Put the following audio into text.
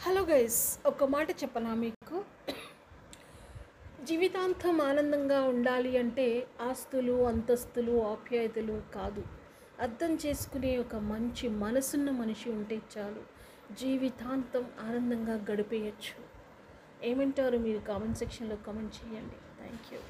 Hello guys ఒక మాట చెప్పనా మీకు? జీవితాంతం ఆనందంగా ఉండాలి అంటే ఆస్తులు అంతస్తులు ఆప్యాయతలు కాదు. అర్థం చేసుకునే ఒక మంచి మనసున్న మనిషి ఉంటే చాలు. జీవితాంతం ఆనందంగా గడిపేయచ్చు. ఏమంటారు మీరు కామెంట్ సెక్షన్లో కామెంట్ చేయండి. Thank you